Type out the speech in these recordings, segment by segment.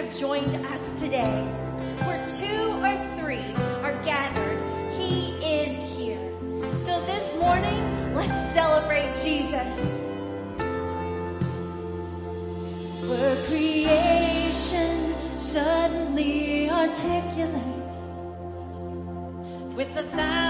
have joined us today. Where two or three are gathered, He is here. So this morning, let's celebrate Jesus. Where creation suddenly articulate with a thousand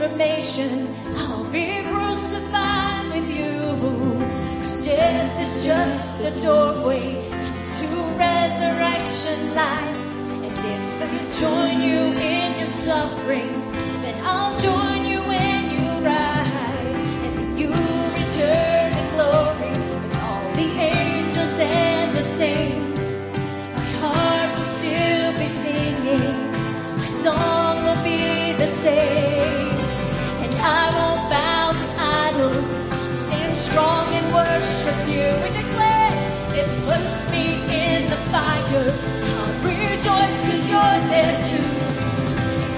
transformation. I'll be crucified with you. Cause death is just a doorway into resurrection life. And if I join you in your suffering, I'll rejoice cause you're there too.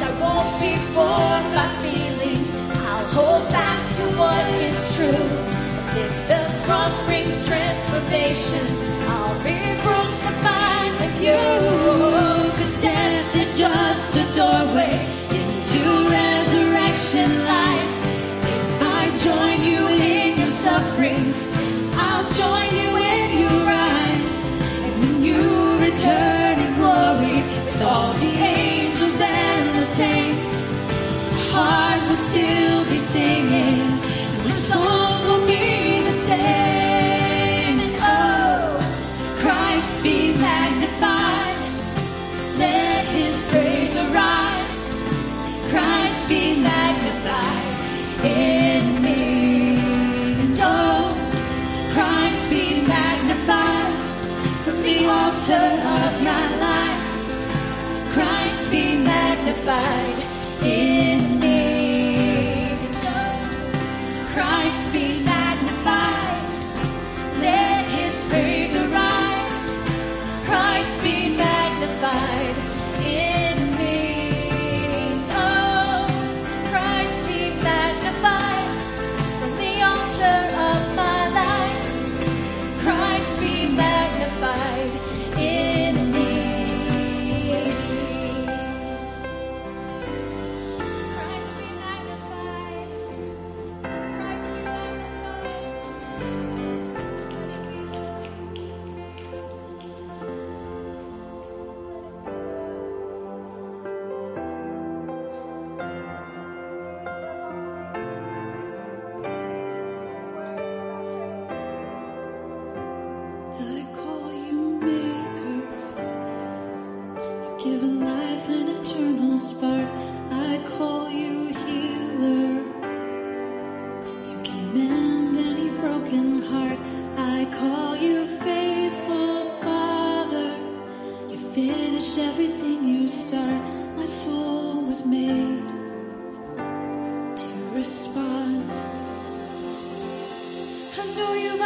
I won't be formed by feelings. I'll hold fast to what is true. If the cross brings transformation, I'll respond. I know you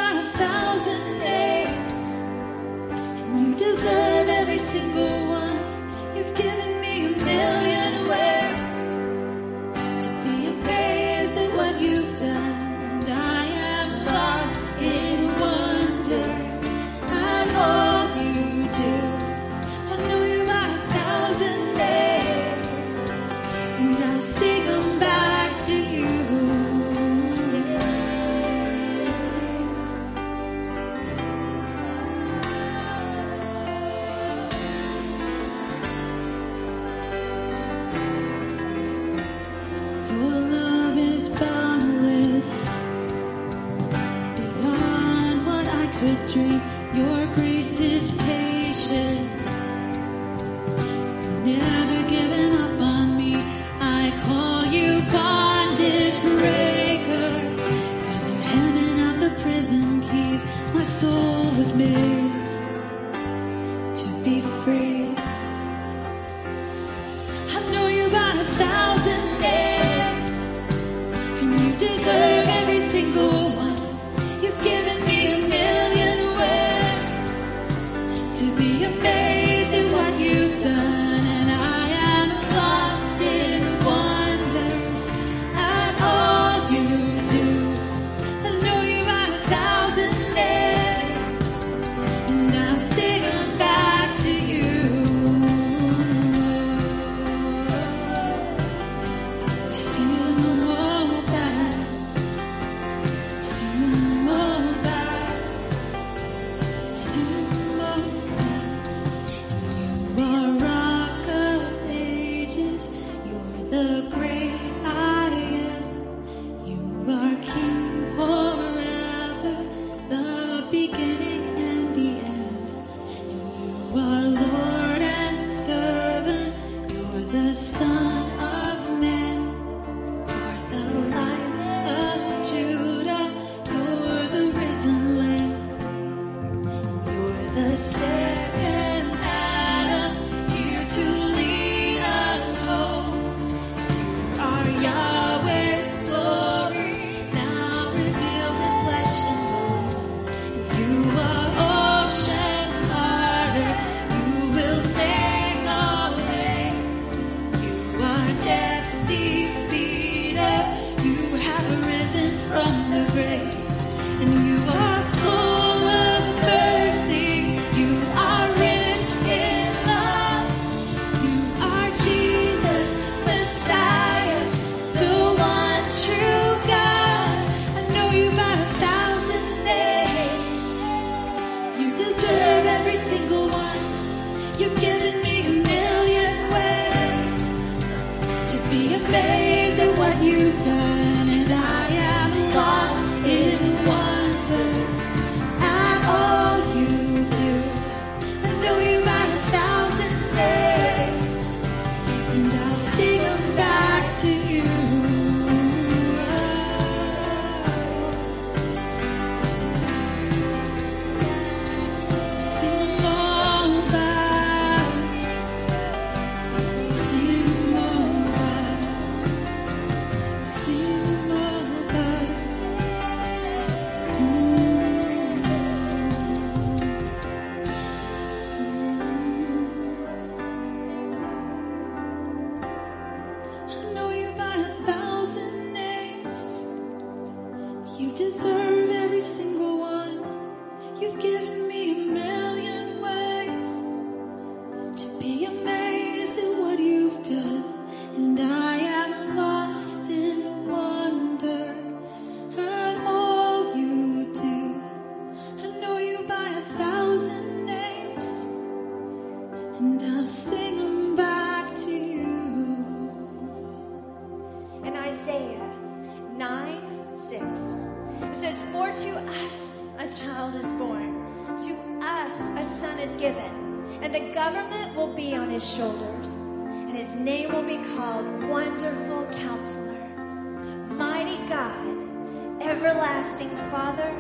everlasting Father,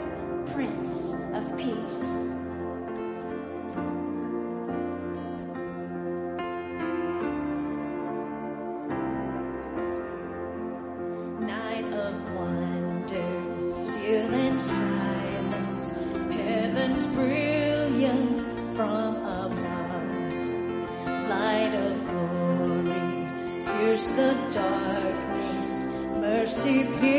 Prince of Peace. Night of wonder, still and silent, heaven's brilliance from above, light of glory, pierce the darkness, mercy pierce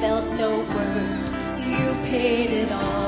felt no worth, you paid it all.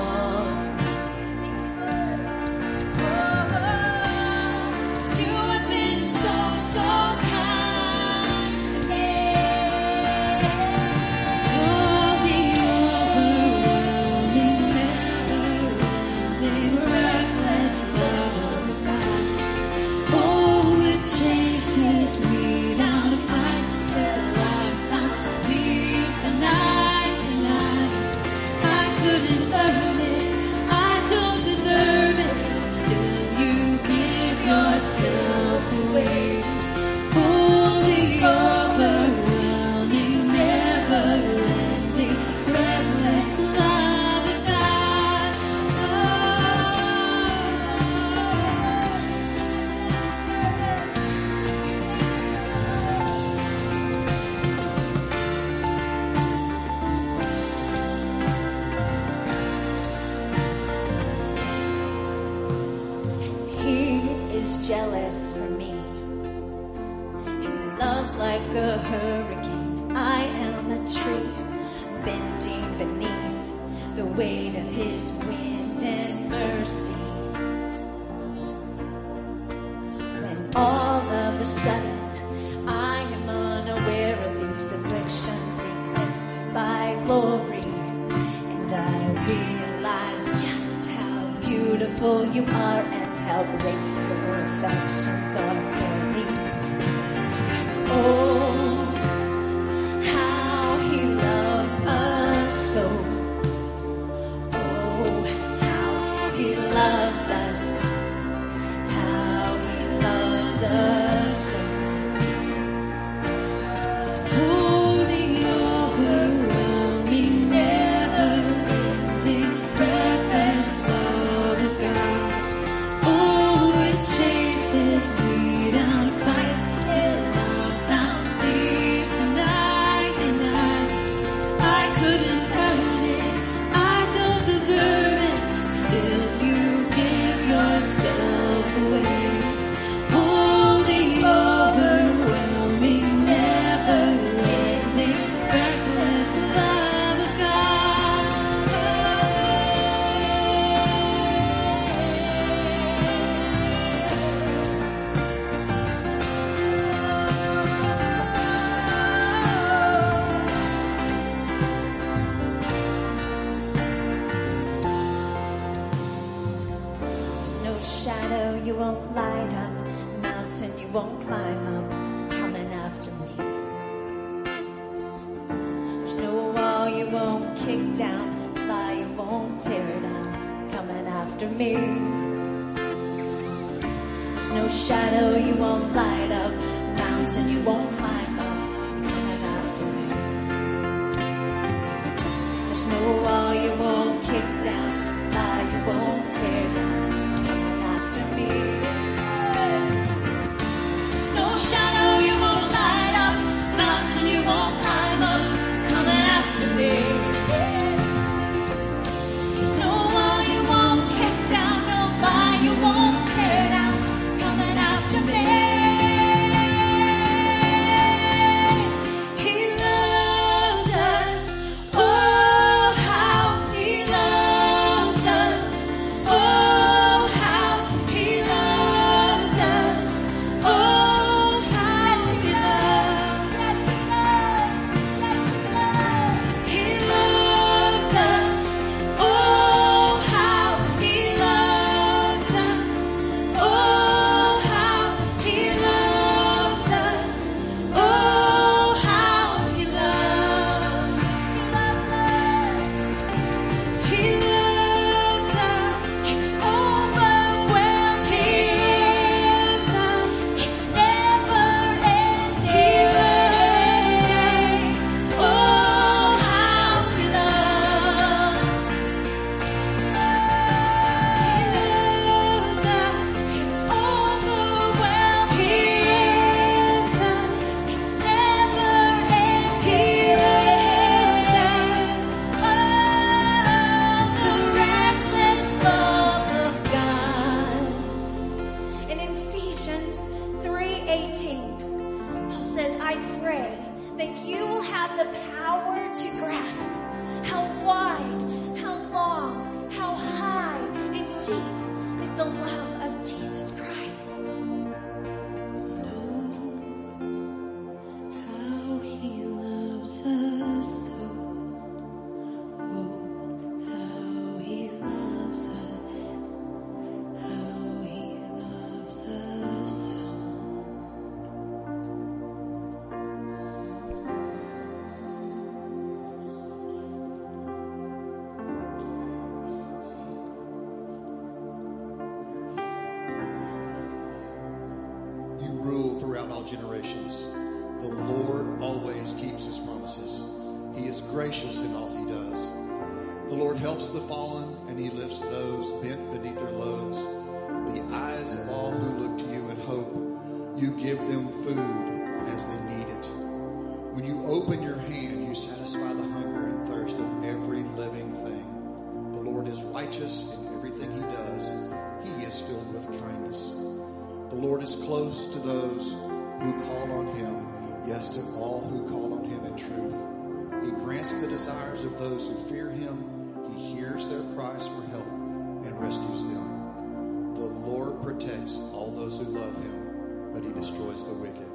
Protects all those who love him, but he destroys the wicked.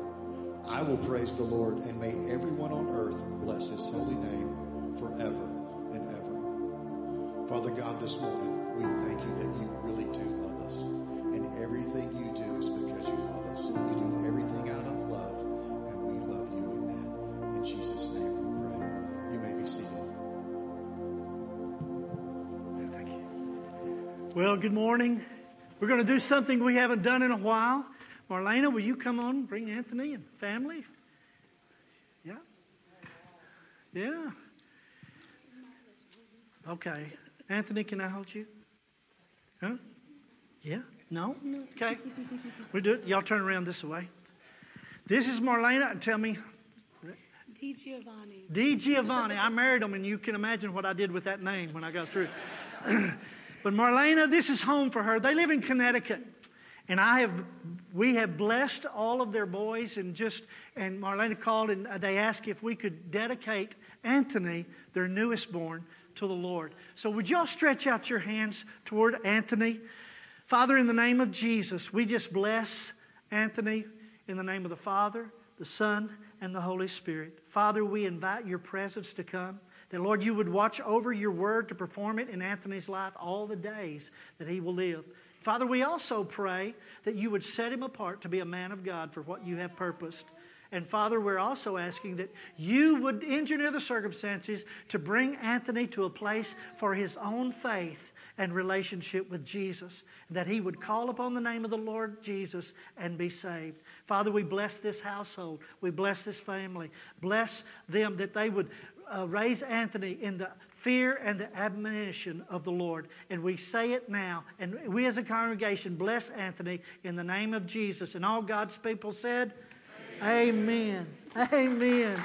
I will praise the Lord, and may everyone on earth bless his holy name forever and ever. Father God, this morning, we thank you that you really do love us. And everything you do is because you love us. You do everything out of love, and we love you in that. In Jesus' name we pray. You may be seated. Thank you. Well, good morning. We're going to do something we haven't done in a while. Marlena, will you come on, bring Anthony and family? Yeah? Yeah. Okay. Anthony, can I hold you? Huh? Yeah? No? Okay. We do it. Y'all turn around this way. This is Marlena, and tell me, Di Giovanni. D. Giovanni. I married him, and you can imagine what I did with that name when I got through. but Marlena, this is home for her. They live in Connecticut. And I have, we have blessed all of their boys, and just, and Marlena called and they asked if we could dedicate Anthony, their newest born, to the Lord. So would y'all stretch out your hands toward Anthony? Father, in the name of Jesus, we just bless Anthony in the name of the Father, the Son, and the Holy Spirit. Father, we invite your presence to come. That, Lord, you would watch over your word to perform it in Anthony's life all the days that he will live. Father, we also pray that you would set him apart to be a man of God for what you have purposed. And Father, we're also asking that you would engineer the circumstances to bring Anthony to a place for his own faith and relationship with Jesus, that he would call upon the name of the Lord Jesus and be saved. Father, we bless this household. We bless this family. Bless them that they would uh, raise Anthony in the fear and the admonition of the Lord. And we say it now. And we as a congregation bless Anthony in the name of Jesus. And all God's people said, Amen. Amen. Amen.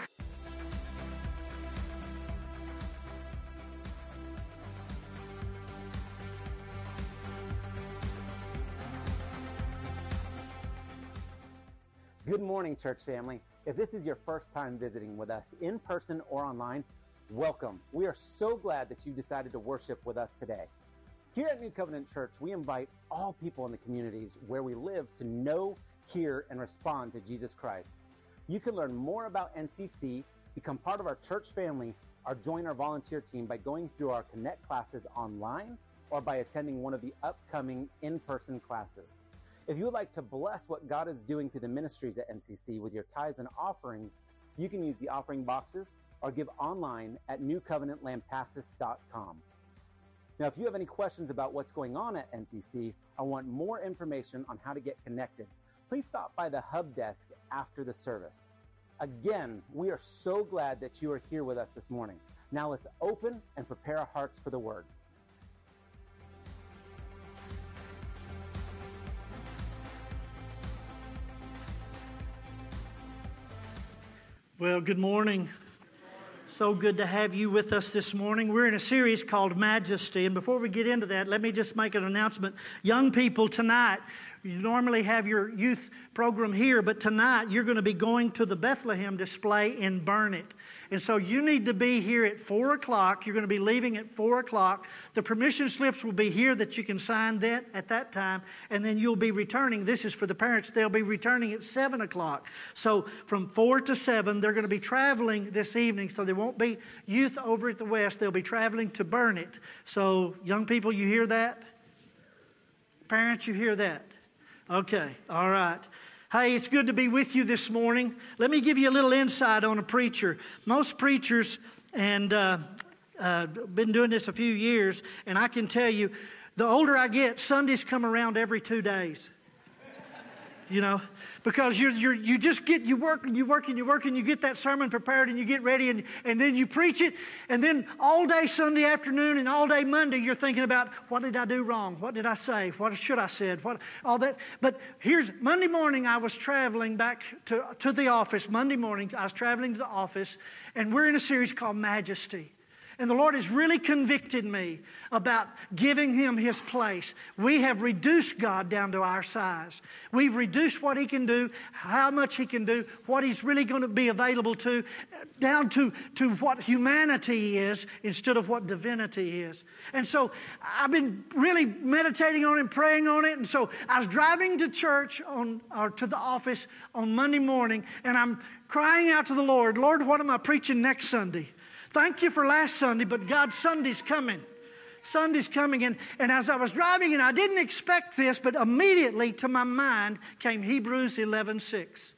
Good morning, church family. If this is your first time visiting with us in person or online, welcome. We are so glad that you decided to worship with us today. Here at New Covenant Church, we invite all people in the communities where we live to know, hear, and respond to Jesus Christ. You can learn more about NCC, become part of our church family, or join our volunteer team by going through our Connect classes online or by attending one of the upcoming in-person classes. If you would like to bless what God is doing through the ministries at NCC with your tithes and offerings, you can use the offering boxes or give online at newcovenantlampasas.com. Now, if you have any questions about what's going on at NCC or want more information on how to get connected, please stop by the hub desk after the service. Again, we are so glad that you are here with us this morning. Now let's open and prepare our hearts for the word. Well, good morning. So good to have you with us this morning. We're in a series called Majesty. And before we get into that, let me just make an announcement. Young people, tonight, You normally have your youth program here, but tonight you're going to be going to the Bethlehem display in Burnet. And so you need to be here at 4 o'clock. You're going to be leaving at 4 o'clock. The permission slips will be here that you can sign that at that time. And then you'll be returning. This is for the parents. They'll be returning at 7 o'clock. So from 4 to 7, they're going to be traveling this evening. So there won't be youth over at the West. They'll be traveling to Burnet. So, young people, you hear that? Parents, you hear that? Okay, all right. Hey, it's good to be with you this morning. Let me give you a little insight on a preacher. Most preachers, and uh, uh, been doing this a few years, and I can tell you, the older I get, Sundays come around every two days. You know, because you you you just get you work and you work and you work and you get that sermon prepared and you get ready and, and then you preach it and then all day Sunday afternoon and all day Monday you're thinking about what did I do wrong? What did I say? What should I said? What all that. But here's Monday morning I was traveling back to to the office. Monday morning I was traveling to the office and we're in a series called Majesty and the Lord has really convicted me about giving Him His place. We have reduced God down to our size. We've reduced what He can do, how much He can do, what He's really going to be available to, down to, to what humanity is instead of what divinity is. And so I've been really meditating on it and praying on it. And so I was driving to church on, or to the office on Monday morning, and I'm crying out to the Lord, Lord, what am I preaching next Sunday? Thank you for last Sunday, but God, Sunday's coming. Sunday's coming. And, and as I was driving, and I didn't expect this, but immediately to my mind came Hebrews 11 6.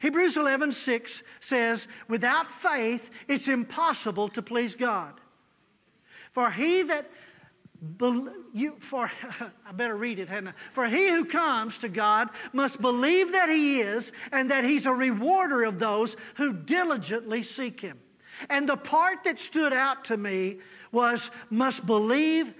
Hebrews 11 6 says, Without faith, it's impossible to please God. For he that you, for I better read it, hadn't? For he who comes to God must believe that he is, and that he's a rewarder of those who diligently seek him. And the part that stood out to me was must believe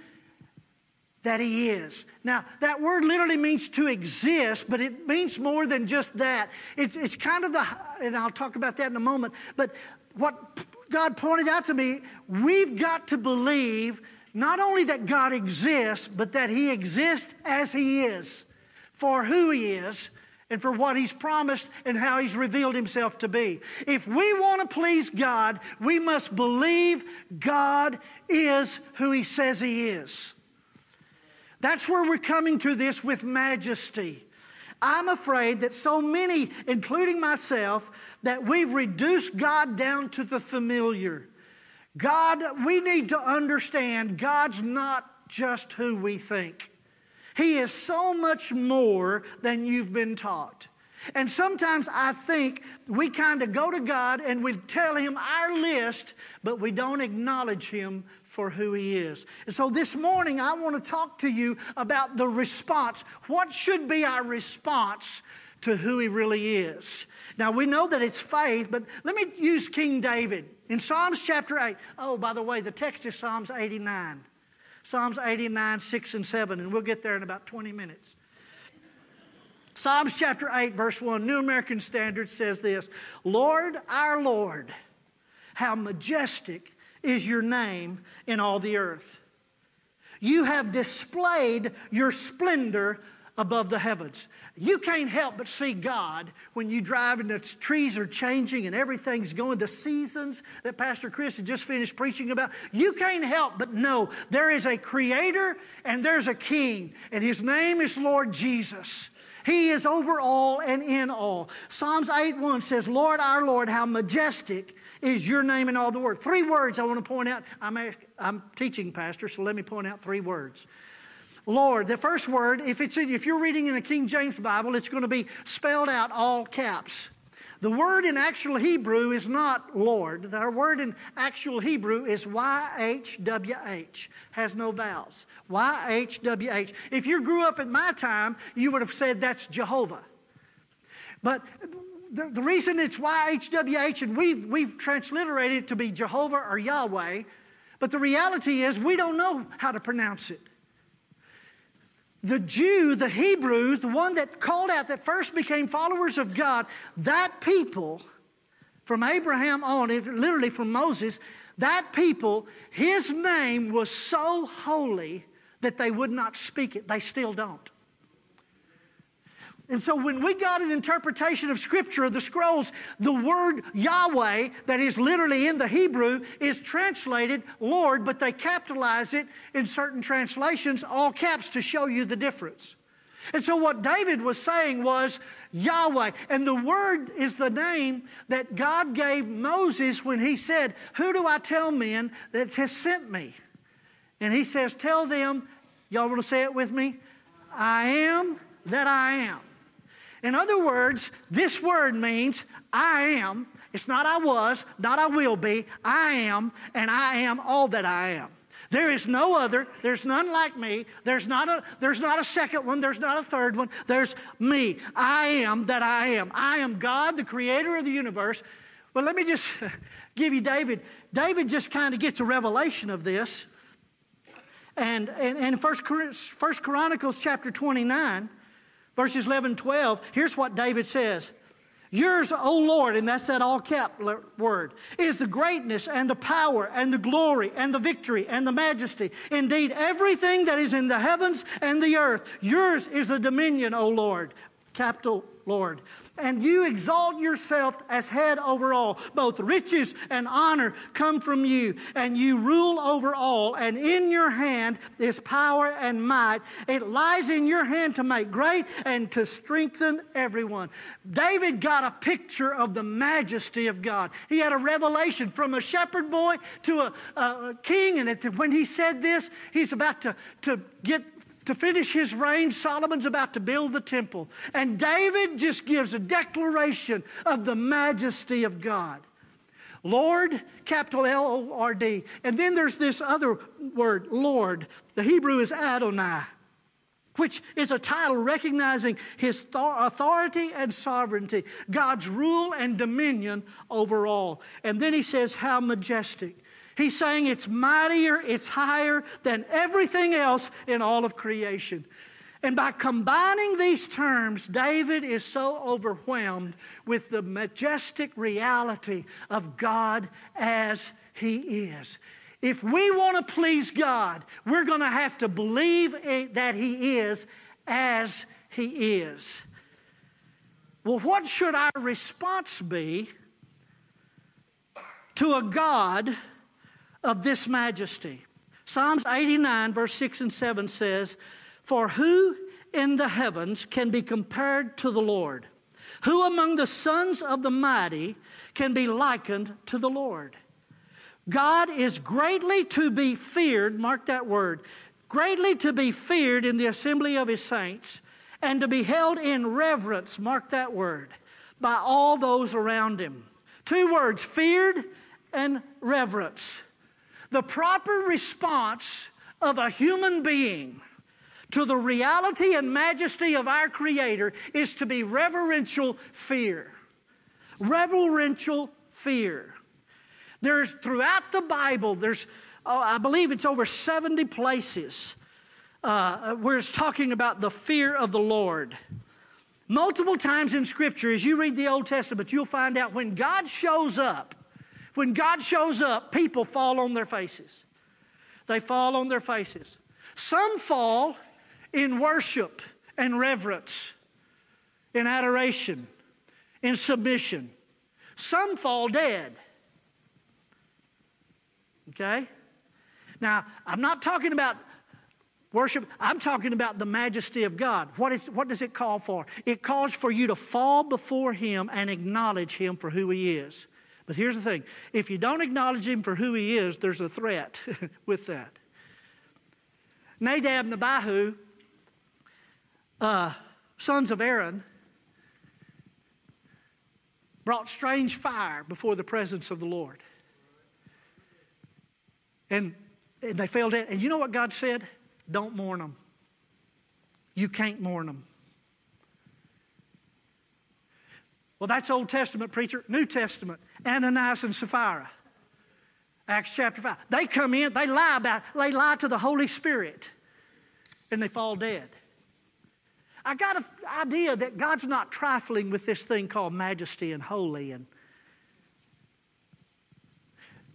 that he is. Now, that word literally means to exist, but it means more than just that. It's, it's kind of the, and I'll talk about that in a moment, but what God pointed out to me, we've got to believe not only that God exists, but that he exists as he is, for who he is, and for what He's promised and how He's revealed Himself to be. If we want to please God, we must believe God is who He says He is. That's where we're coming to this with majesty. I'm afraid that so many, including myself, that we've reduced God down to the familiar. God, we need to understand God's not just who we think. He is so much more than you've been taught. And sometimes I think we kind of go to God and we tell Him our list, but we don't acknowledge Him for who He is. And so this morning I want to talk to you about the response. What should be our response to who He really is? Now we know that it's faith, but let me use King David. In Psalms chapter 8, oh, by the way, the text is Psalms 89. Psalms 89, 6, and 7, and we'll get there in about 20 minutes. Psalms chapter 8, verse 1, New American Standard says this Lord, our Lord, how majestic is your name in all the earth. You have displayed your splendor above the heavens. You can't help but see God when you drive and the trees are changing and everything's going, the seasons that Pastor Chris had just finished preaching about. You can't help but know there is a creator and there's a king, and his name is Lord Jesus. He is over all and in all. Psalms 8 1 says, Lord, our Lord, how majestic is your name in all the world. Three words I want to point out. I'm, I'm teaching, Pastor, so let me point out three words. Lord. The first word, if, it's in, if you're reading in the King James Bible, it's going to be spelled out all caps. The word in actual Hebrew is not Lord. The word in actual Hebrew is YHWH, has no vowels. YHWH. If you grew up at my time, you would have said that's Jehovah. But the, the reason it's YHWH, and we've, we've transliterated it to be Jehovah or Yahweh, but the reality is we don't know how to pronounce it the Jew, the Hebrews, the one that called out, that first became followers of God, that people, from Abraham on, literally from Moses, that people, his name was so holy that they would not speak it. They still don't. And so when we got an interpretation of Scripture, of the scrolls, the word Yahweh, that is literally in the Hebrew, is translated Lord, but they capitalize it in certain translations, all caps, to show you the difference. And so what David was saying was Yahweh. And the word is the name that God gave Moses when he said, Who do I tell men that has sent me? And he says, Tell them, y'all want to say it with me? I am that I am. In other words, this word means I am. It's not I was, not I will be. I am, and I am all that I am. There is no other. There's none like me. There's not a, there's not a second one. There's not a third one. There's me. I am that I am. I am God, the creator of the universe. But let me just give you David. David just kind of gets a revelation of this. And in First, First Chronicles chapter 29, verses 11 12, here's what David says. Yours, O Lord, and that's that all cap word, is the greatness and the power and the glory and the victory and the majesty. Indeed, everything that is in the heavens and the earth, yours is the dominion, O Lord. Capital Lord and you exalt yourself as head over all. Both riches and honor come from you, and you rule over all. And in your hand is power and might. It lies in your hand to make great and to strengthen everyone. David got a picture of the majesty of God. He had a revelation from a shepherd boy to a, a king, and when he said this, he's about to, to get to finish his reign, Solomon's about to build the temple. And David just gives a declaration of the majesty of God. Lord, capital L O R D. And then there's this other word, Lord. The Hebrew is Adonai, which is a title recognizing his authority and sovereignty, God's rule and dominion over all. And then he says, How majestic. He's saying it's mightier, it's higher than everything else in all of creation. And by combining these terms, David is so overwhelmed with the majestic reality of God as He is. If we want to please God, we're going to have to believe that He is as He is. Well, what should our response be to a God? Of this majesty. Psalms 89, verse 6 and 7 says, For who in the heavens can be compared to the Lord? Who among the sons of the mighty can be likened to the Lord? God is greatly to be feared, mark that word, greatly to be feared in the assembly of his saints, and to be held in reverence, mark that word, by all those around him. Two words, feared and reverence. The proper response of a human being to the reality and majesty of our Creator is to be reverential fear. Reverential fear. There's throughout the Bible, there's, oh, I believe it's over 70 places uh, where it's talking about the fear of the Lord. Multiple times in Scripture, as you read the Old Testament, you'll find out when God shows up, when God shows up, people fall on their faces. They fall on their faces. Some fall in worship and reverence, in adoration, in submission. Some fall dead. Okay? Now, I'm not talking about worship, I'm talking about the majesty of God. What, is, what does it call for? It calls for you to fall before Him and acknowledge Him for who He is. But here's the thing if you don't acknowledge him for who he is, there's a threat with that. Nadab and Abihu, uh, sons of Aaron, brought strange fire before the presence of the Lord. And, and they fell dead. And you know what God said? Don't mourn them. You can't mourn them. Well, that's Old Testament preacher. New Testament, Ananias and Sapphira. Acts chapter 5. They come in, they lie about, they lie to the Holy Spirit, and they fall dead. I got an idea that God's not trifling with this thing called majesty and holy and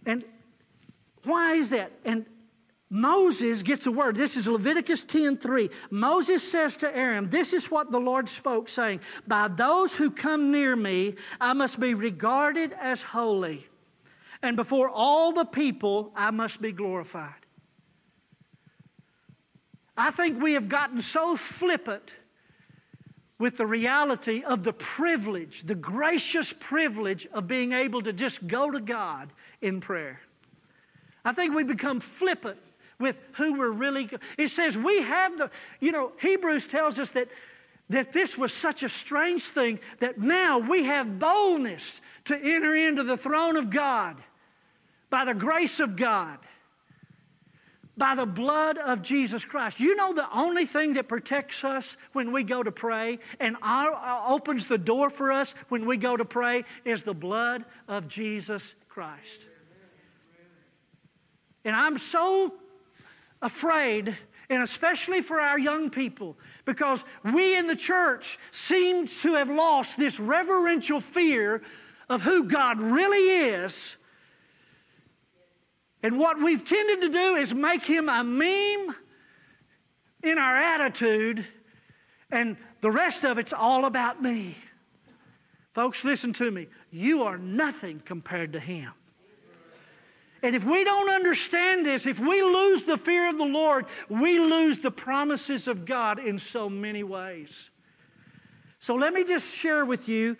and why is that? And Moses gets a word. This is Leviticus 10 3. Moses says to Aaron, This is what the Lord spoke, saying, By those who come near me, I must be regarded as holy, and before all the people, I must be glorified. I think we have gotten so flippant with the reality of the privilege, the gracious privilege of being able to just go to God in prayer. I think we become flippant with who we're really. It says we have the, you know, Hebrews tells us that that this was such a strange thing that now we have boldness to enter into the throne of God by the grace of God, by the blood of Jesus Christ. You know, the only thing that protects us when we go to pray and uh, opens the door for us when we go to pray is the blood of Jesus Christ. And I'm so afraid, and especially for our young people, because we in the church seem to have lost this reverential fear of who God really is. And what we've tended to do is make him a meme in our attitude, and the rest of it's all about me. Folks, listen to me. You are nothing compared to him. And if we don't understand this, if we lose the fear of the Lord, we lose the promises of God in so many ways. So let me just share with you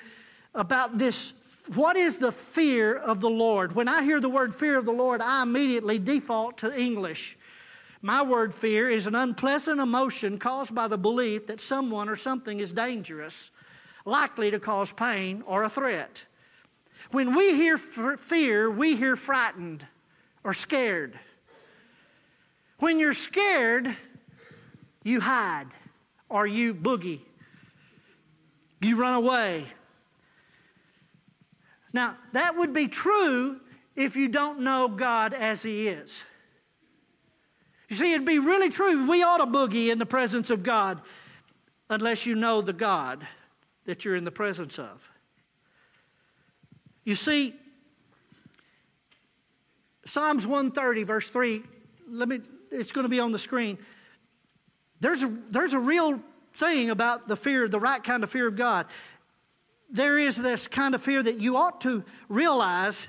about this. What is the fear of the Lord? When I hear the word fear of the Lord, I immediately default to English. My word fear is an unpleasant emotion caused by the belief that someone or something is dangerous, likely to cause pain or a threat. When we hear fear, we hear frightened or scared. When you're scared, you hide or you boogie. You run away. Now, that would be true if you don't know God as He is. You see, it'd be really true. We ought to boogie in the presence of God unless you know the God that you're in the presence of. You see, Psalms 130, verse 3, let me, it's going to be on the screen. There's a, there's a real thing about the fear, the right kind of fear of God. There is this kind of fear that you ought to realize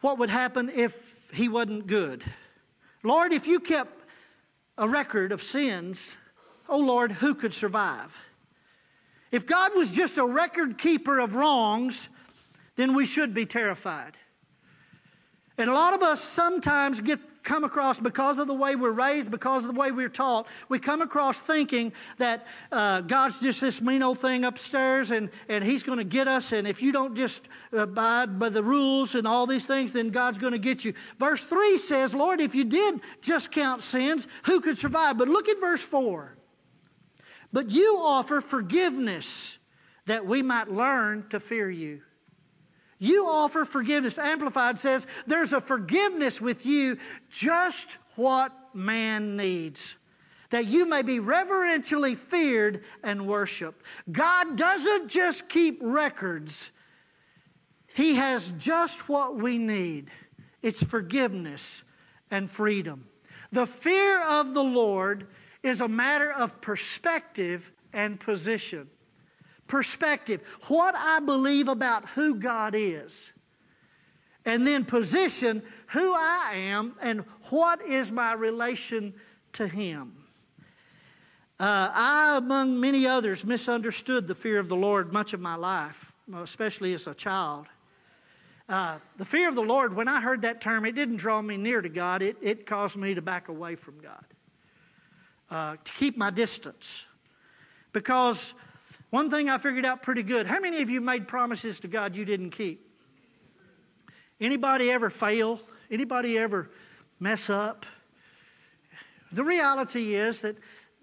what would happen if He wasn't good. Lord, if you kept a record of sins, oh Lord, who could survive? If God was just a record keeper of wrongs, then we should be terrified. And a lot of us sometimes get come across because of the way we're raised, because of the way we're taught, we come across thinking that uh, God's just this mean old thing upstairs and, and He's going to get us. And if you don't just abide by the rules and all these things, then God's going to get you. Verse 3 says, Lord, if you did just count sins, who could survive? But look at verse 4. But you offer forgiveness that we might learn to fear you. You offer forgiveness. Amplified says there's a forgiveness with you, just what man needs. That you may be reverentially feared and worshiped. God doesn't just keep records, He has just what we need it's forgiveness and freedom. The fear of the Lord is a matter of perspective and position perspective, what I believe about who God is, and then position who I am and what is my relation to Him. Uh, I, among many others, misunderstood the fear of the Lord much of my life, especially as a child. Uh, the fear of the Lord, when I heard that term, it didn't draw me near to God. It, it caused me to back away from God, uh, to keep my distance. Because one thing I figured out pretty good. How many of you made promises to God you didn't keep? Anybody ever fail? Anybody ever mess up? The reality is that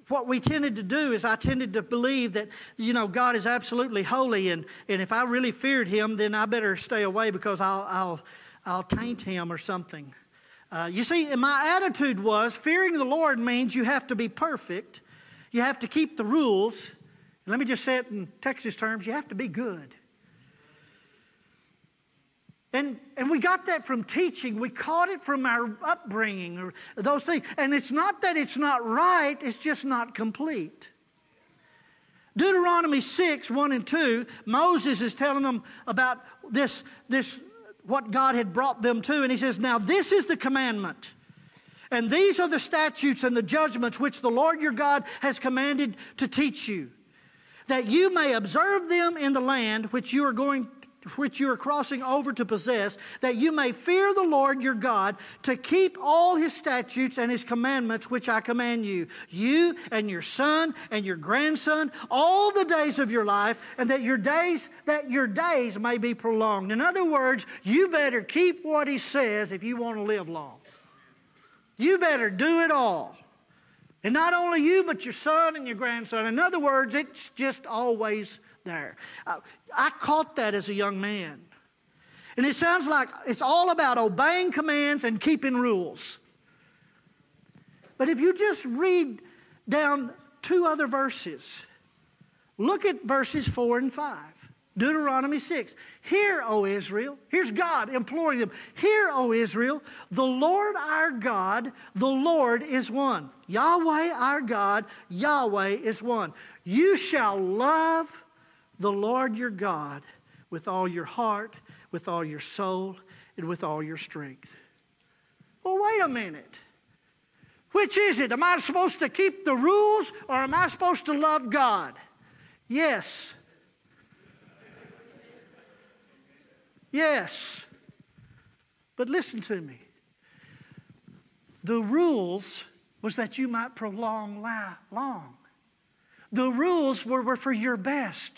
what we tended to do is I tended to believe that, you know, God is absolutely holy, and, and if I really feared Him, then I better stay away because I'll, I'll, I'll taint Him or something. Uh, you see, my attitude was fearing the Lord means you have to be perfect, you have to keep the rules, let me just say it in Texas terms you have to be good. And, and we got that from teaching. We caught it from our upbringing or those things. And it's not that it's not right, it's just not complete. Deuteronomy 6, 1 and 2, Moses is telling them about this, this, what God had brought them to. And he says, Now this is the commandment. And these are the statutes and the judgments which the Lord your God has commanded to teach you, that you may observe them in the land which you are going which you are crossing over to possess, that you may fear the Lord your God, to keep all his statutes and his commandments which I command you, you and your son and your grandson, all the days of your life, and that your days that your days may be prolonged. In other words, you better keep what he says if you want to live long. You better do it all. And not only you, but your son and your grandson. In other words, it's just always there. Uh, I caught that as a young man. And it sounds like it's all about obeying commands and keeping rules. But if you just read down two other verses, look at verses 4 and 5. Deuteronomy 6. Hear, O Israel. Here's God imploring them. Hear, O Israel, the Lord our God, the Lord is one. Yahweh our God, Yahweh is one. You shall love the Lord your God with all your heart, with all your soul, and with all your strength. Well, wait a minute. Which is it? Am I supposed to keep the rules or am I supposed to love God? Yes. Yes. But listen to me. The rules was that you might prolong life long. The rules were, were for your best.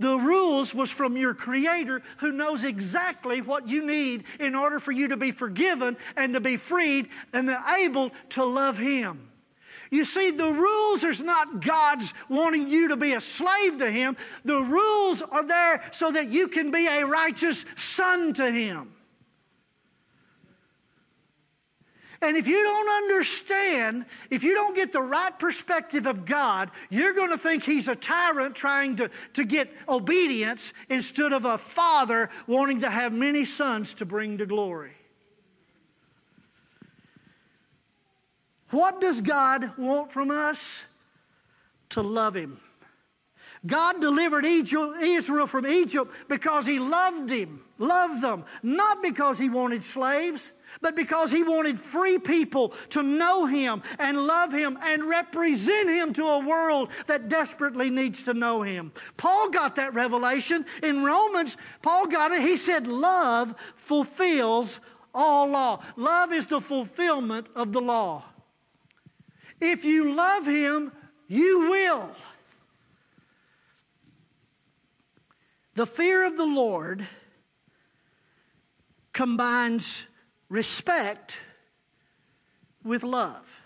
The rules was from your creator who knows exactly what you need in order for you to be forgiven and to be freed and able to love him. You see, the rules is not God's wanting you to be a slave to Him. The rules are there so that you can be a righteous son to Him. And if you don't understand, if you don't get the right perspective of God, you're going to think He's a tyrant trying to, to get obedience instead of a father wanting to have many sons to bring to glory. What does God want from us? To love Him. God delivered Israel from Egypt because He loved him, loved them, not because He wanted slaves but because he wanted free people to know him and love him and represent him to a world that desperately needs to know him. Paul got that revelation in Romans. Paul got it. He said, Love fulfills all law. Love is the fulfillment of the law. If you love him, you will. The fear of the Lord combines respect with love.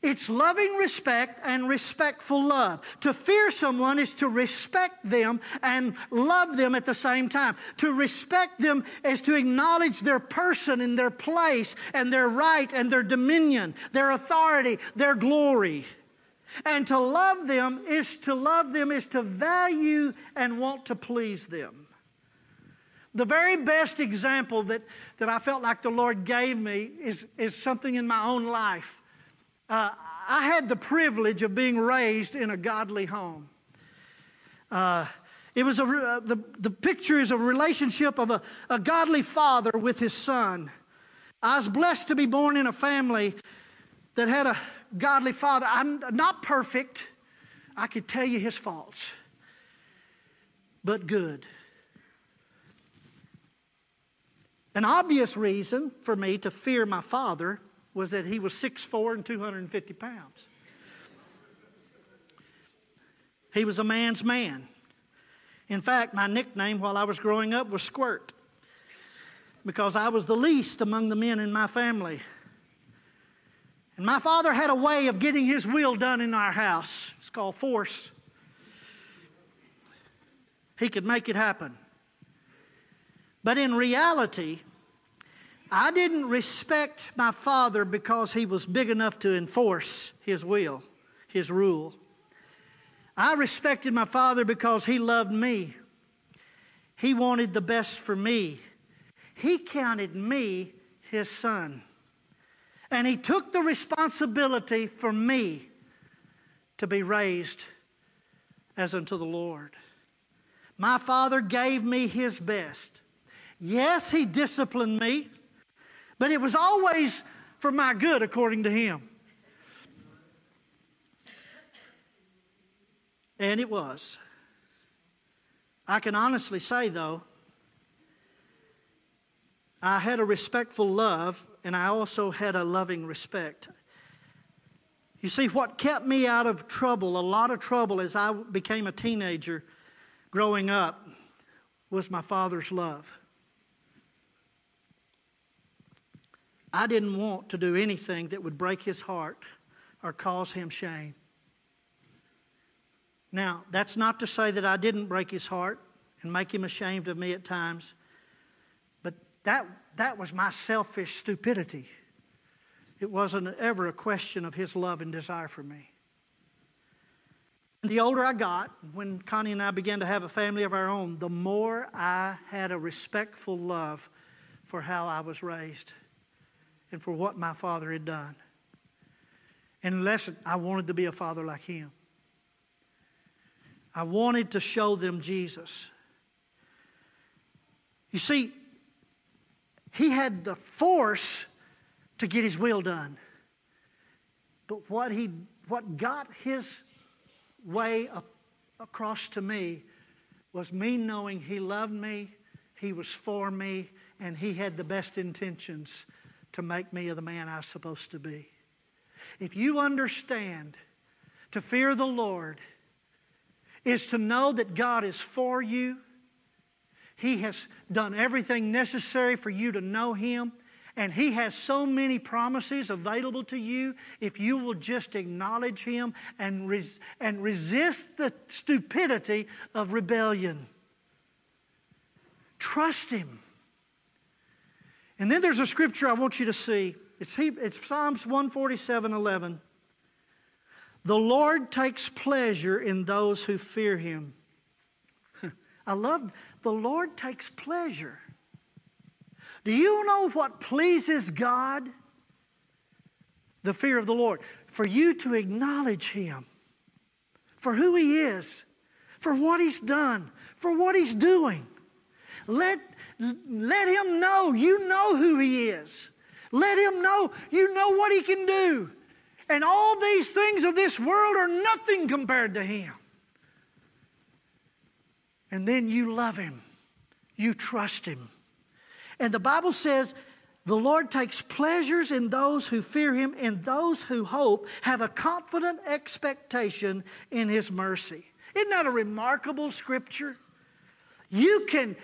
It's loving respect and respectful love. To fear someone is to respect them and love them at the same time. To respect them is to acknowledge their person and their place and their right and their dominion, their authority, their glory. And to love them is to love them is to value and want to please them. The very best example that, that I felt like the Lord gave me is, is something in my own life. Uh, I had the privilege of being raised in a godly home. Uh, it was a, uh, the, the picture is a relationship of a, a godly father with his son. I was blessed to be born in a family that had a godly father. I'm not perfect. I could tell you his faults, but good. An obvious reason for me to fear my father was that he was 6'4 and 250 pounds. He was a man's man. In fact, my nickname while I was growing up was Squirt because I was the least among the men in my family. And my father had a way of getting his will done in our house. It's called force. He could make it happen. But in reality, I didn't respect my father because he was big enough to enforce his will, his rule. I respected my father because he loved me. He wanted the best for me. He counted me his son. And he took the responsibility for me to be raised as unto the Lord. My father gave me his best. Yes, he disciplined me, but it was always for my good according to him. And it was. I can honestly say, though, I had a respectful love and I also had a loving respect. You see, what kept me out of trouble, a lot of trouble as I became a teenager growing up, was my father's love. I didn't want to do anything that would break his heart or cause him shame. Now, that's not to say that I didn't break his heart and make him ashamed of me at times, but that, that was my selfish stupidity. It wasn't ever a question of his love and desire for me. The older I got, when Connie and I began to have a family of our own, the more I had a respectful love for how I was raised and for what my father had done. And unless I wanted to be a father like him. I wanted to show them Jesus. You see, he had the force to get his will done. But what, he, what got his way up, across to me was me knowing he loved me, he was for me, and he had the best intentions to make me the man I'm supposed to be. If you understand to fear the Lord is to know that God is for you, He has done everything necessary for you to know Him. And He has so many promises available to you if you will just acknowledge Him and, res- and resist the stupidity of rebellion. Trust Him. And then there's a scripture I want you to see. It's, he, it's Psalms 147 11. The Lord takes pleasure in those who fear Him. I love the Lord takes pleasure. Do you know what pleases God? The fear of the Lord. For you to acknowledge Him for who He is, for what He's done, for what He's doing. Let, let Him know you know who He is. Let Him know you know what He can do. And all these things of this world are nothing compared to Him. And then you love Him, you trust Him. And the Bible says, the Lord takes pleasures in those who fear him, and those who hope have a confident expectation in his mercy. Isn't that a remarkable scripture? You can,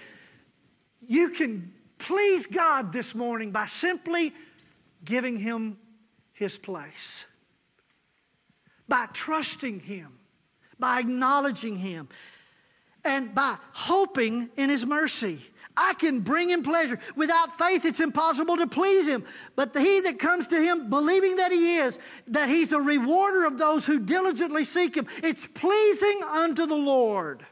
you can please God this morning by simply giving him his place, by trusting him, by acknowledging him, and by hoping in his mercy. I can bring him pleasure. Without faith, it's impossible to please him. But he that comes to him, believing that he is, that he's a rewarder of those who diligently seek him, it's pleasing unto the Lord.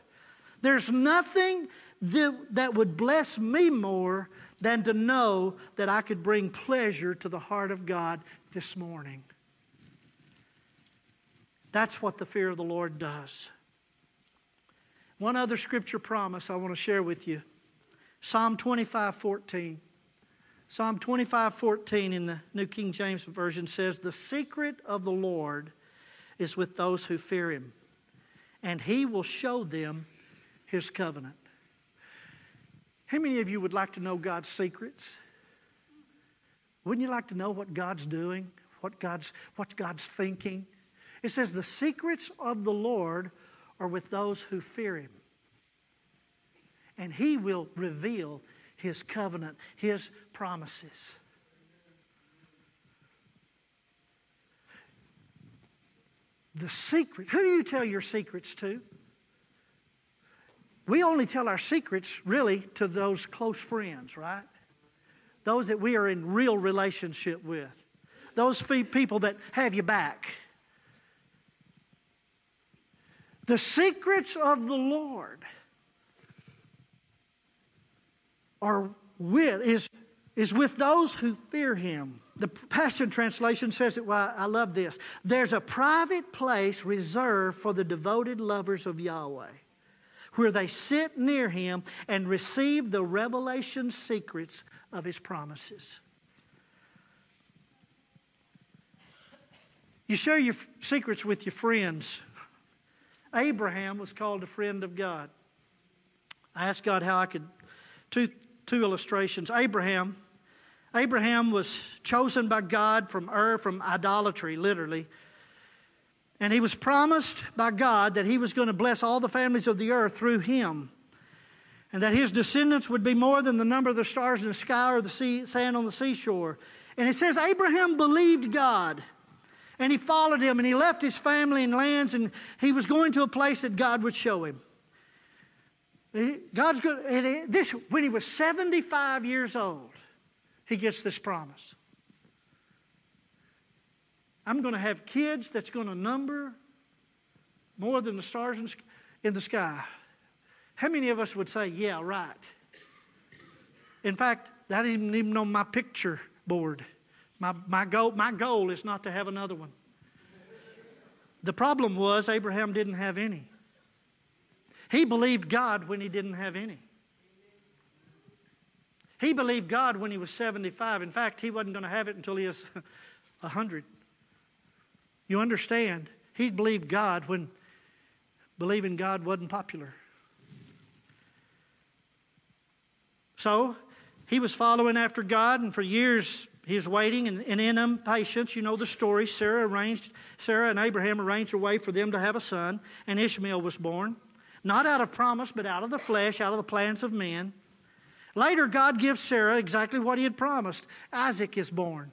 There's nothing that, would bless me more than to know that I could bring pleasure to the heart of God this morning. That's what the fear of the Lord does. One other scripture promise I want to share with you. Psalm 25 14. Psalm 25 14 in the New King James Version says, The secret of the Lord is with those who fear him, and he will show them his covenant. How many of you would like to know God's secrets? Wouldn't you like to know what God's doing, what God's, what God's thinking? It says, The secrets of the Lord are with those who fear him and He will reveal His covenant, His promises. The secret. Who do you tell your secrets to? We only tell our secrets really to those close friends, right? Those that we are in real relationship with. Those people that have you back. The secrets of the Lord are with, is, is with those who fear him. The Passion Translation says it, well, I love this. There's a private place reserved for the devoted lovers of Yahweh where they sit near him and receive the revelation secrets of his promises. You share your secrets with your friends. Abraham was called a friend of God. I asked God how I could two two illustrations. Abraham Abraham was chosen by God from Ur from idolatry literally and he was promised by God that he was going to bless all the families of the earth through him. And that his descendants would be more than the number of the stars in the sky or the sea, sand on the seashore. And it says Abraham believed God. And he followed him and he left his family and lands and he was going to a place that God would show him. God's good. This, when he was 75 years old, he gets this promise. I'm going to have kids that's going to number more than the stars in the sky. How many of us would say, yeah, right? In fact, that isn't even on my picture board. My, my, goal, my goal is not to have another one. The problem was Abraham didn't have any. He believed God when he didn't have any. He believed God when he was 75. In fact, he wasn't going to have it until he was 100. You understand? He believed God when believing God wasn't popular. So he was following after God, and for years he was waiting, and, and in impatience, you know the story. Sarah arranged, Sarah and Abraham arranged a way for them to have a son, and Ishmael was born. Not out of promise, but out of the flesh, out of the plans of men. Later, God gives Sarah exactly what he had promised. Isaac is born.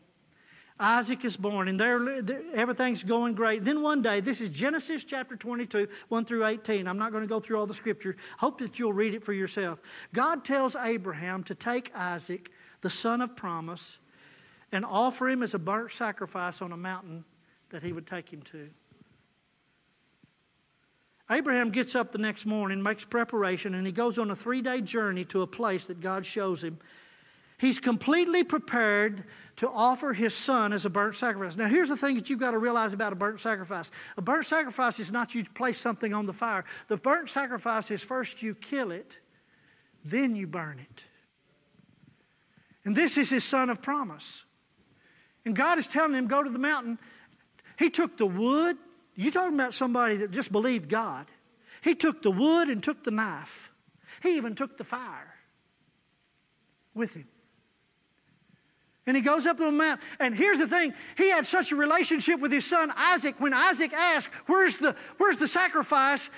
Isaac is born, and they're, they're, everything's going great. Then one day, this is Genesis chapter 22, 1 through 18. I'm not going to go through all the scripture. Hope that you'll read it for yourself. God tells Abraham to take Isaac, the son of promise, and offer him as a burnt sacrifice on a mountain that he would take him to. Abraham gets up the next morning, makes preparation, and he goes on a three day journey to a place that God shows him He's completely prepared to offer his son as a burnt sacrifice. Now, here's the thing that you've got to realize about a burnt sacrifice a burnt sacrifice is not you place something on the fire, the burnt sacrifice is first you kill it, then you burn it. And this is his son of promise. And God is telling him, go to the mountain. He took the wood. You're talking about somebody that just believed God. He took the wood and took the knife. He even took the fire with him. And he goes up the mountain. And here's the thing he had such a relationship with his son Isaac. When Isaac asked, Where's the, where's the sacrifice?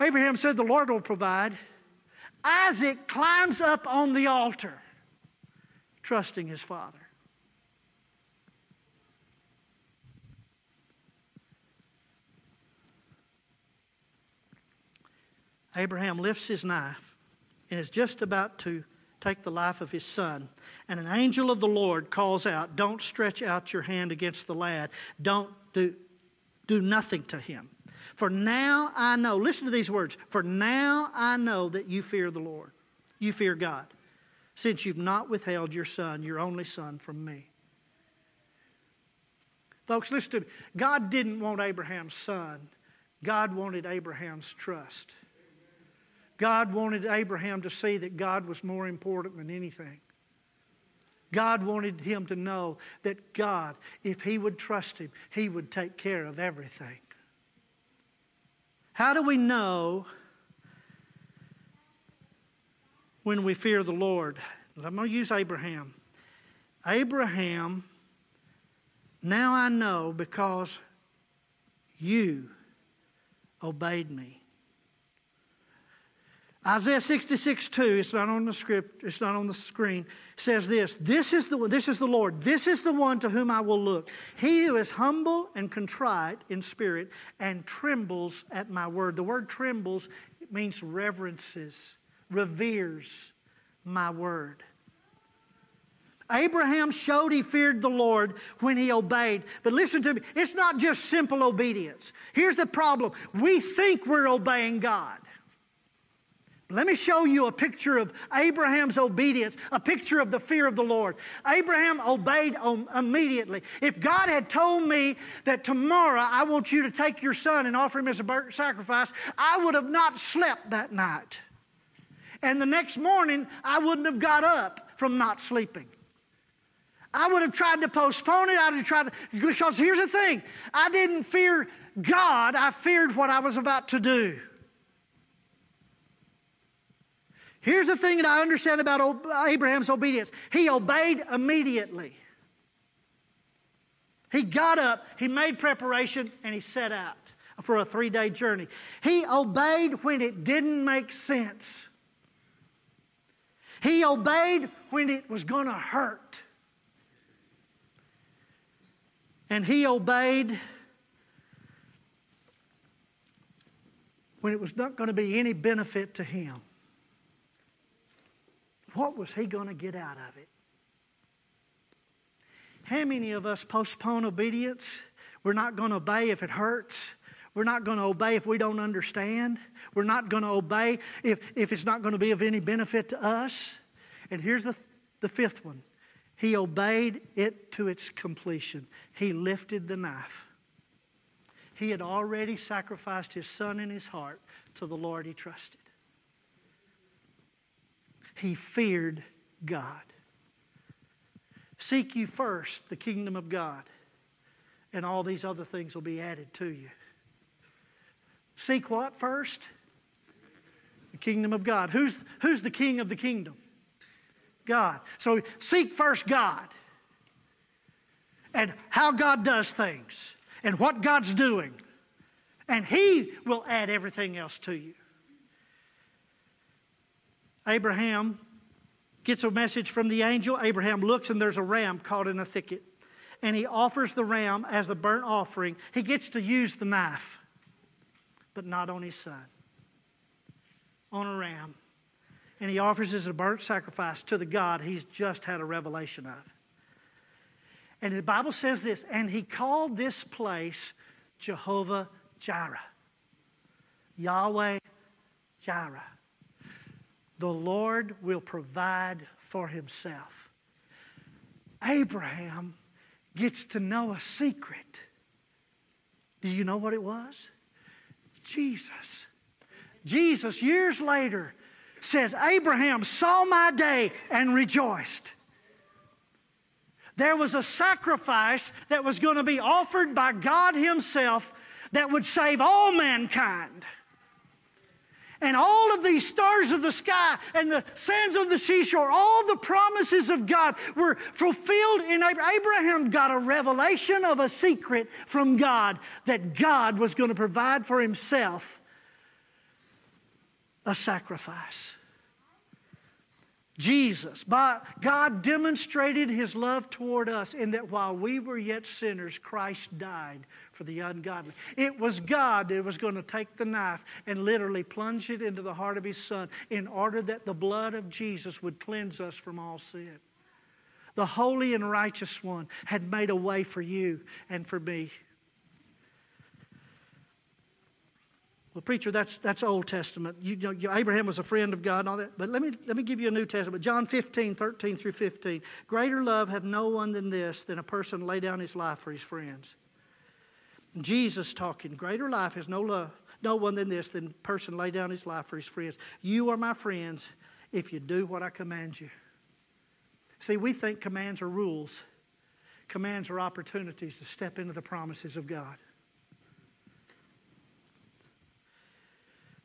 Abraham said, The Lord will provide. Isaac climbs up on the altar, trusting his father. Abraham lifts his knife and is just about to take the life of his son. And an angel of the Lord calls out, Don't stretch out your hand against the lad. Don't do, do nothing to him. For now I know, listen to these words, for now I know that you fear the Lord. You fear God, since you've not withheld your son, your only son, from me. Folks, listen to me. God didn't want Abraham's son, God wanted Abraham's trust. God wanted Abraham to see that God was more important than anything. God wanted him to know that God, if he would trust him, he would take care of everything. How do we know when we fear the Lord? I'm going to use Abraham. Abraham, now I know because you obeyed me. Isaiah 66, 2, it's not on the script, it's not on the screen, says this this is, the, this is the Lord, this is the one to whom I will look. He who is humble and contrite in spirit and trembles at my word. The word trembles means reverences, reveres my word. Abraham showed he feared the Lord when he obeyed. But listen to me, it's not just simple obedience. Here's the problem we think we're obeying God. Let me show you a picture of Abraham's obedience, a picture of the fear of the Lord. Abraham obeyed immediately. If God had told me that tomorrow I want you to take your son and offer him as a burnt sacrifice, I would have not slept that night. And the next morning, I wouldn't have got up from not sleeping. I would have tried to postpone it. I would have tried to, because here's the thing I didn't fear God, I feared what I was about to do. Here's the thing that I understand about Abraham's obedience he obeyed immediately. He got up, he made preparation, and he set out for a three day journey. He obeyed when it didn't make sense. He obeyed when it was going to hurt. And he obeyed when it was not going to be any benefit to him. What was he going to get out of it? How many of us postpone obedience? We're not going to obey if it hurts. We're not going to obey if we don't understand. We're not going to obey if, if it's not going to be of any benefit to us. And here's the, the fifth one He obeyed it to its completion. He lifted the knife. He had already sacrificed his son in his heart to the Lord he trusted. He feared God. Seek you first the kingdom of God, and all these other things will be added to you. Seek what first? The kingdom of God. Who's, who's the king of the kingdom? God. So seek first God and how God does things and what God's doing. And He will add everything else to you. Abraham gets a message from the angel. Abraham looks and there's a ram caught in a thicket. And he offers the ram as the burnt offering. He gets to use the knife but not on his son, on a ram. And he offers as a burnt sacrifice to the God he's just had a revelation of. And the Bible says this, and he called this place Jehovah Jireh. Yahweh Jireh. The Lord will provide for himself. Abraham gets to know a secret. Do you know what it was? Jesus. Jesus, years later, said, Abraham saw my day and rejoiced. There was a sacrifice that was going to be offered by God Himself that would save all mankind. And all of these stars of the sky and the sands of the seashore, all the promises of God were fulfilled in Abraham. Abraham got a revelation of a secret from God that God was going to provide for himself a sacrifice. Jesus, by God demonstrated his love toward us in that while we were yet sinners, Christ died for the ungodly. It was God that was going to take the knife and literally plunge it into the heart of his son in order that the blood of Jesus would cleanse us from all sin. The holy and righteous one had made a way for you and for me. Well, preacher, that's, that's Old Testament. You, you know, Abraham was a friend of God and all that. But let me, let me give you a New Testament. John 15, 13 through 15. Greater love have no one than this, than a person lay down his life for his friends. Jesus talking. Greater life has no love, no one than this, than person lay down his life for his friends. You are my friends if you do what I command you. See, we think commands are rules. Commands are opportunities to step into the promises of God.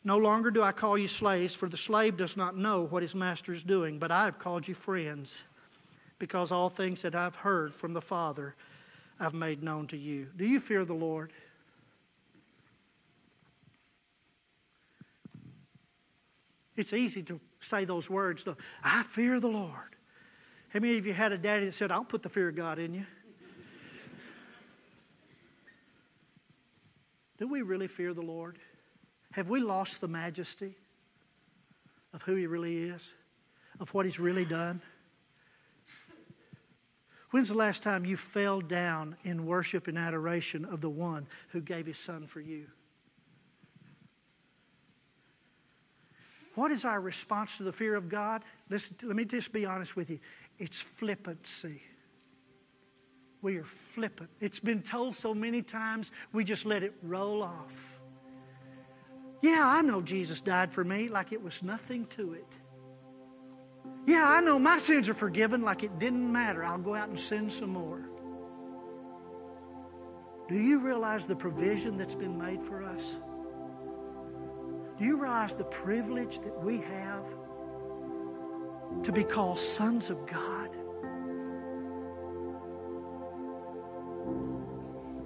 No longer do I call you slaves, for the slave does not know what his master is doing, but I have called you friends, because all things that I've heard from the Father I've made known to you. Do you fear the Lord? It's easy to say those words. I fear the Lord. How many of you had a daddy that said, I'll put the fear of God in you? Do we really fear the Lord? Have we lost the majesty of who He really is, of what He's really done? When's the last time you fell down in worship and adoration of the one who gave His Son for you? What is our response to the fear of God? Listen, let me just be honest with you. It's flippancy. We are flippant. It's been told so many times, we just let it roll off. Yeah, I know Jesus died for me like it was nothing to it. Yeah, I know my sins are forgiven like it didn't matter. I'll go out and sin some more. Do you realize the provision that's been made for us? Do you realize the privilege that we have to be called sons of God?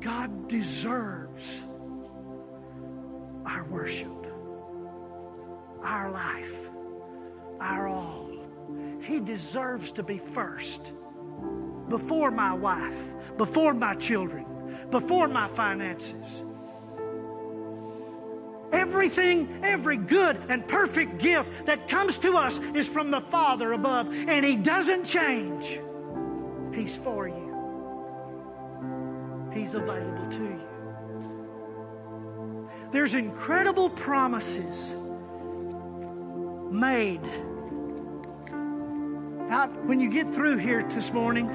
God deserves our worship, our life, our all. He deserves to be first before my wife, before my children, before my finances. Everything, every good and perfect gift that comes to us is from the Father above, and He doesn't change. He's for you. He's available to you. There's incredible promises made. Out when you get through here this morning,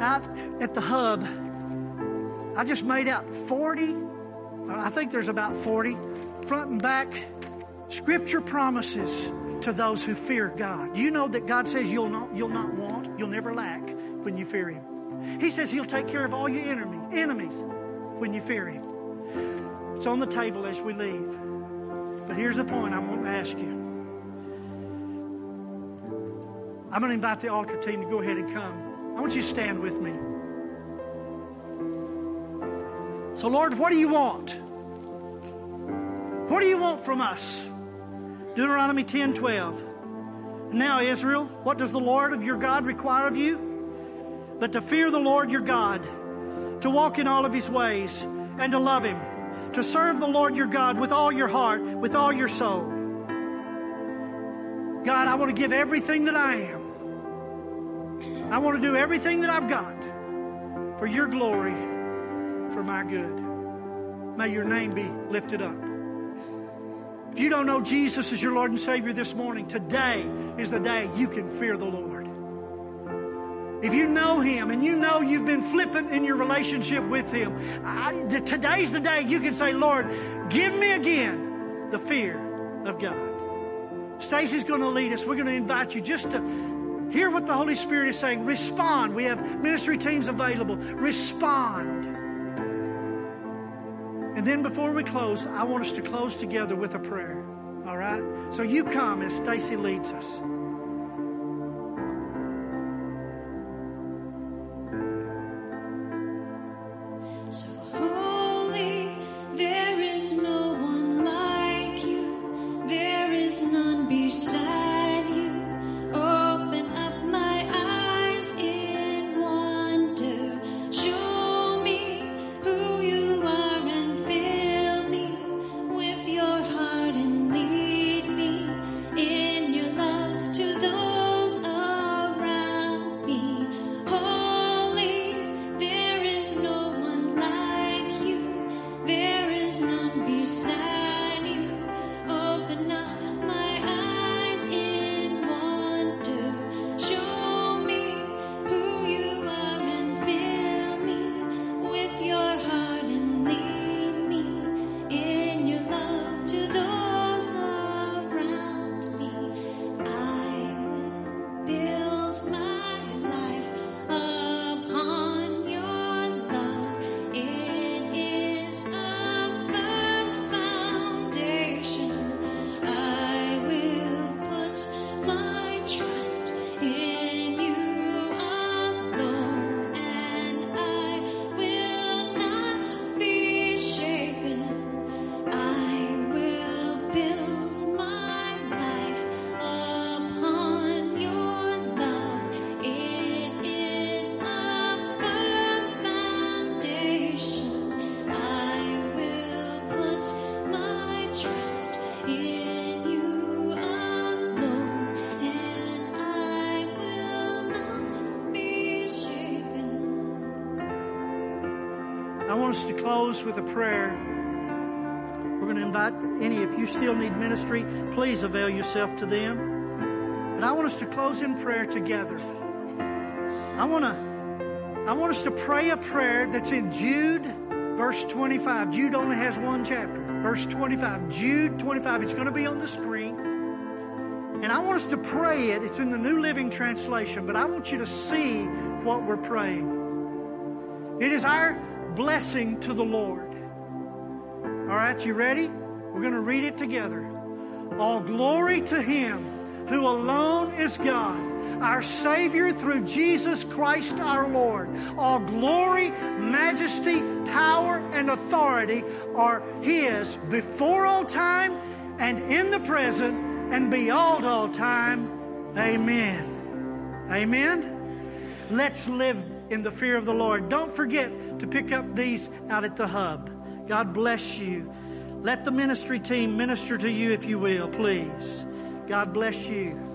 out at the hub, I just made out 40, I think there's about 40, front and back, scripture promises to those who fear God. You know that God says you'll not, you'll not want, you'll never lack when you fear Him. He says He'll take care of all your enemy, enemies when you fear Him. It's on the table as we leave. But here's the point I want to ask you. I'm going to invite the altar team to go ahead and come. I want you to stand with me. So, Lord, what do you want? What do you want from us? Deuteronomy 10 12. Now, Israel, what does the Lord of your God require of you? But to fear the Lord your God, to walk in all of his ways, and to love him, to serve the Lord your God with all your heart, with all your soul. God, I want to give everything that I am. I want to do everything that I've got for your glory, for my good. May your name be lifted up. If you don't know Jesus as your Lord and Savior this morning, today is the day you can fear the Lord. If you know Him and you know you've been flippant in your relationship with Him, I, today's the day you can say, Lord, give me again the fear of God. Stacy's going to lead us. We're going to invite you just to hear what the Holy Spirit is saying. Respond. We have ministry teams available. Respond. And then before we close, I want us to close together with a prayer. All right? So you come as Stacy leads us. Close with a prayer. We're going to invite any, if you still need ministry, please avail yourself to them. But I want us to close in prayer together. I want to, I want us to pray a prayer that's in Jude, verse 25. Jude only has one chapter. Verse 25. Jude 25. It's going to be on the screen. And I want us to pray it. It's in the New Living Translation, but I want you to see what we're praying. It is our blessing to the Lord. All right, you ready? We're going to read it together. All glory to Him who alone is God, our Savior through Jesus Christ our Lord. All glory, majesty, power, and authority are His before all time and in the present and beyond all time. Amen. Amen. Let's live in the fear of the Lord. Don't forget to pick up these out at the hub. God bless you. Let the ministry team minister to you if you will, please. God bless you.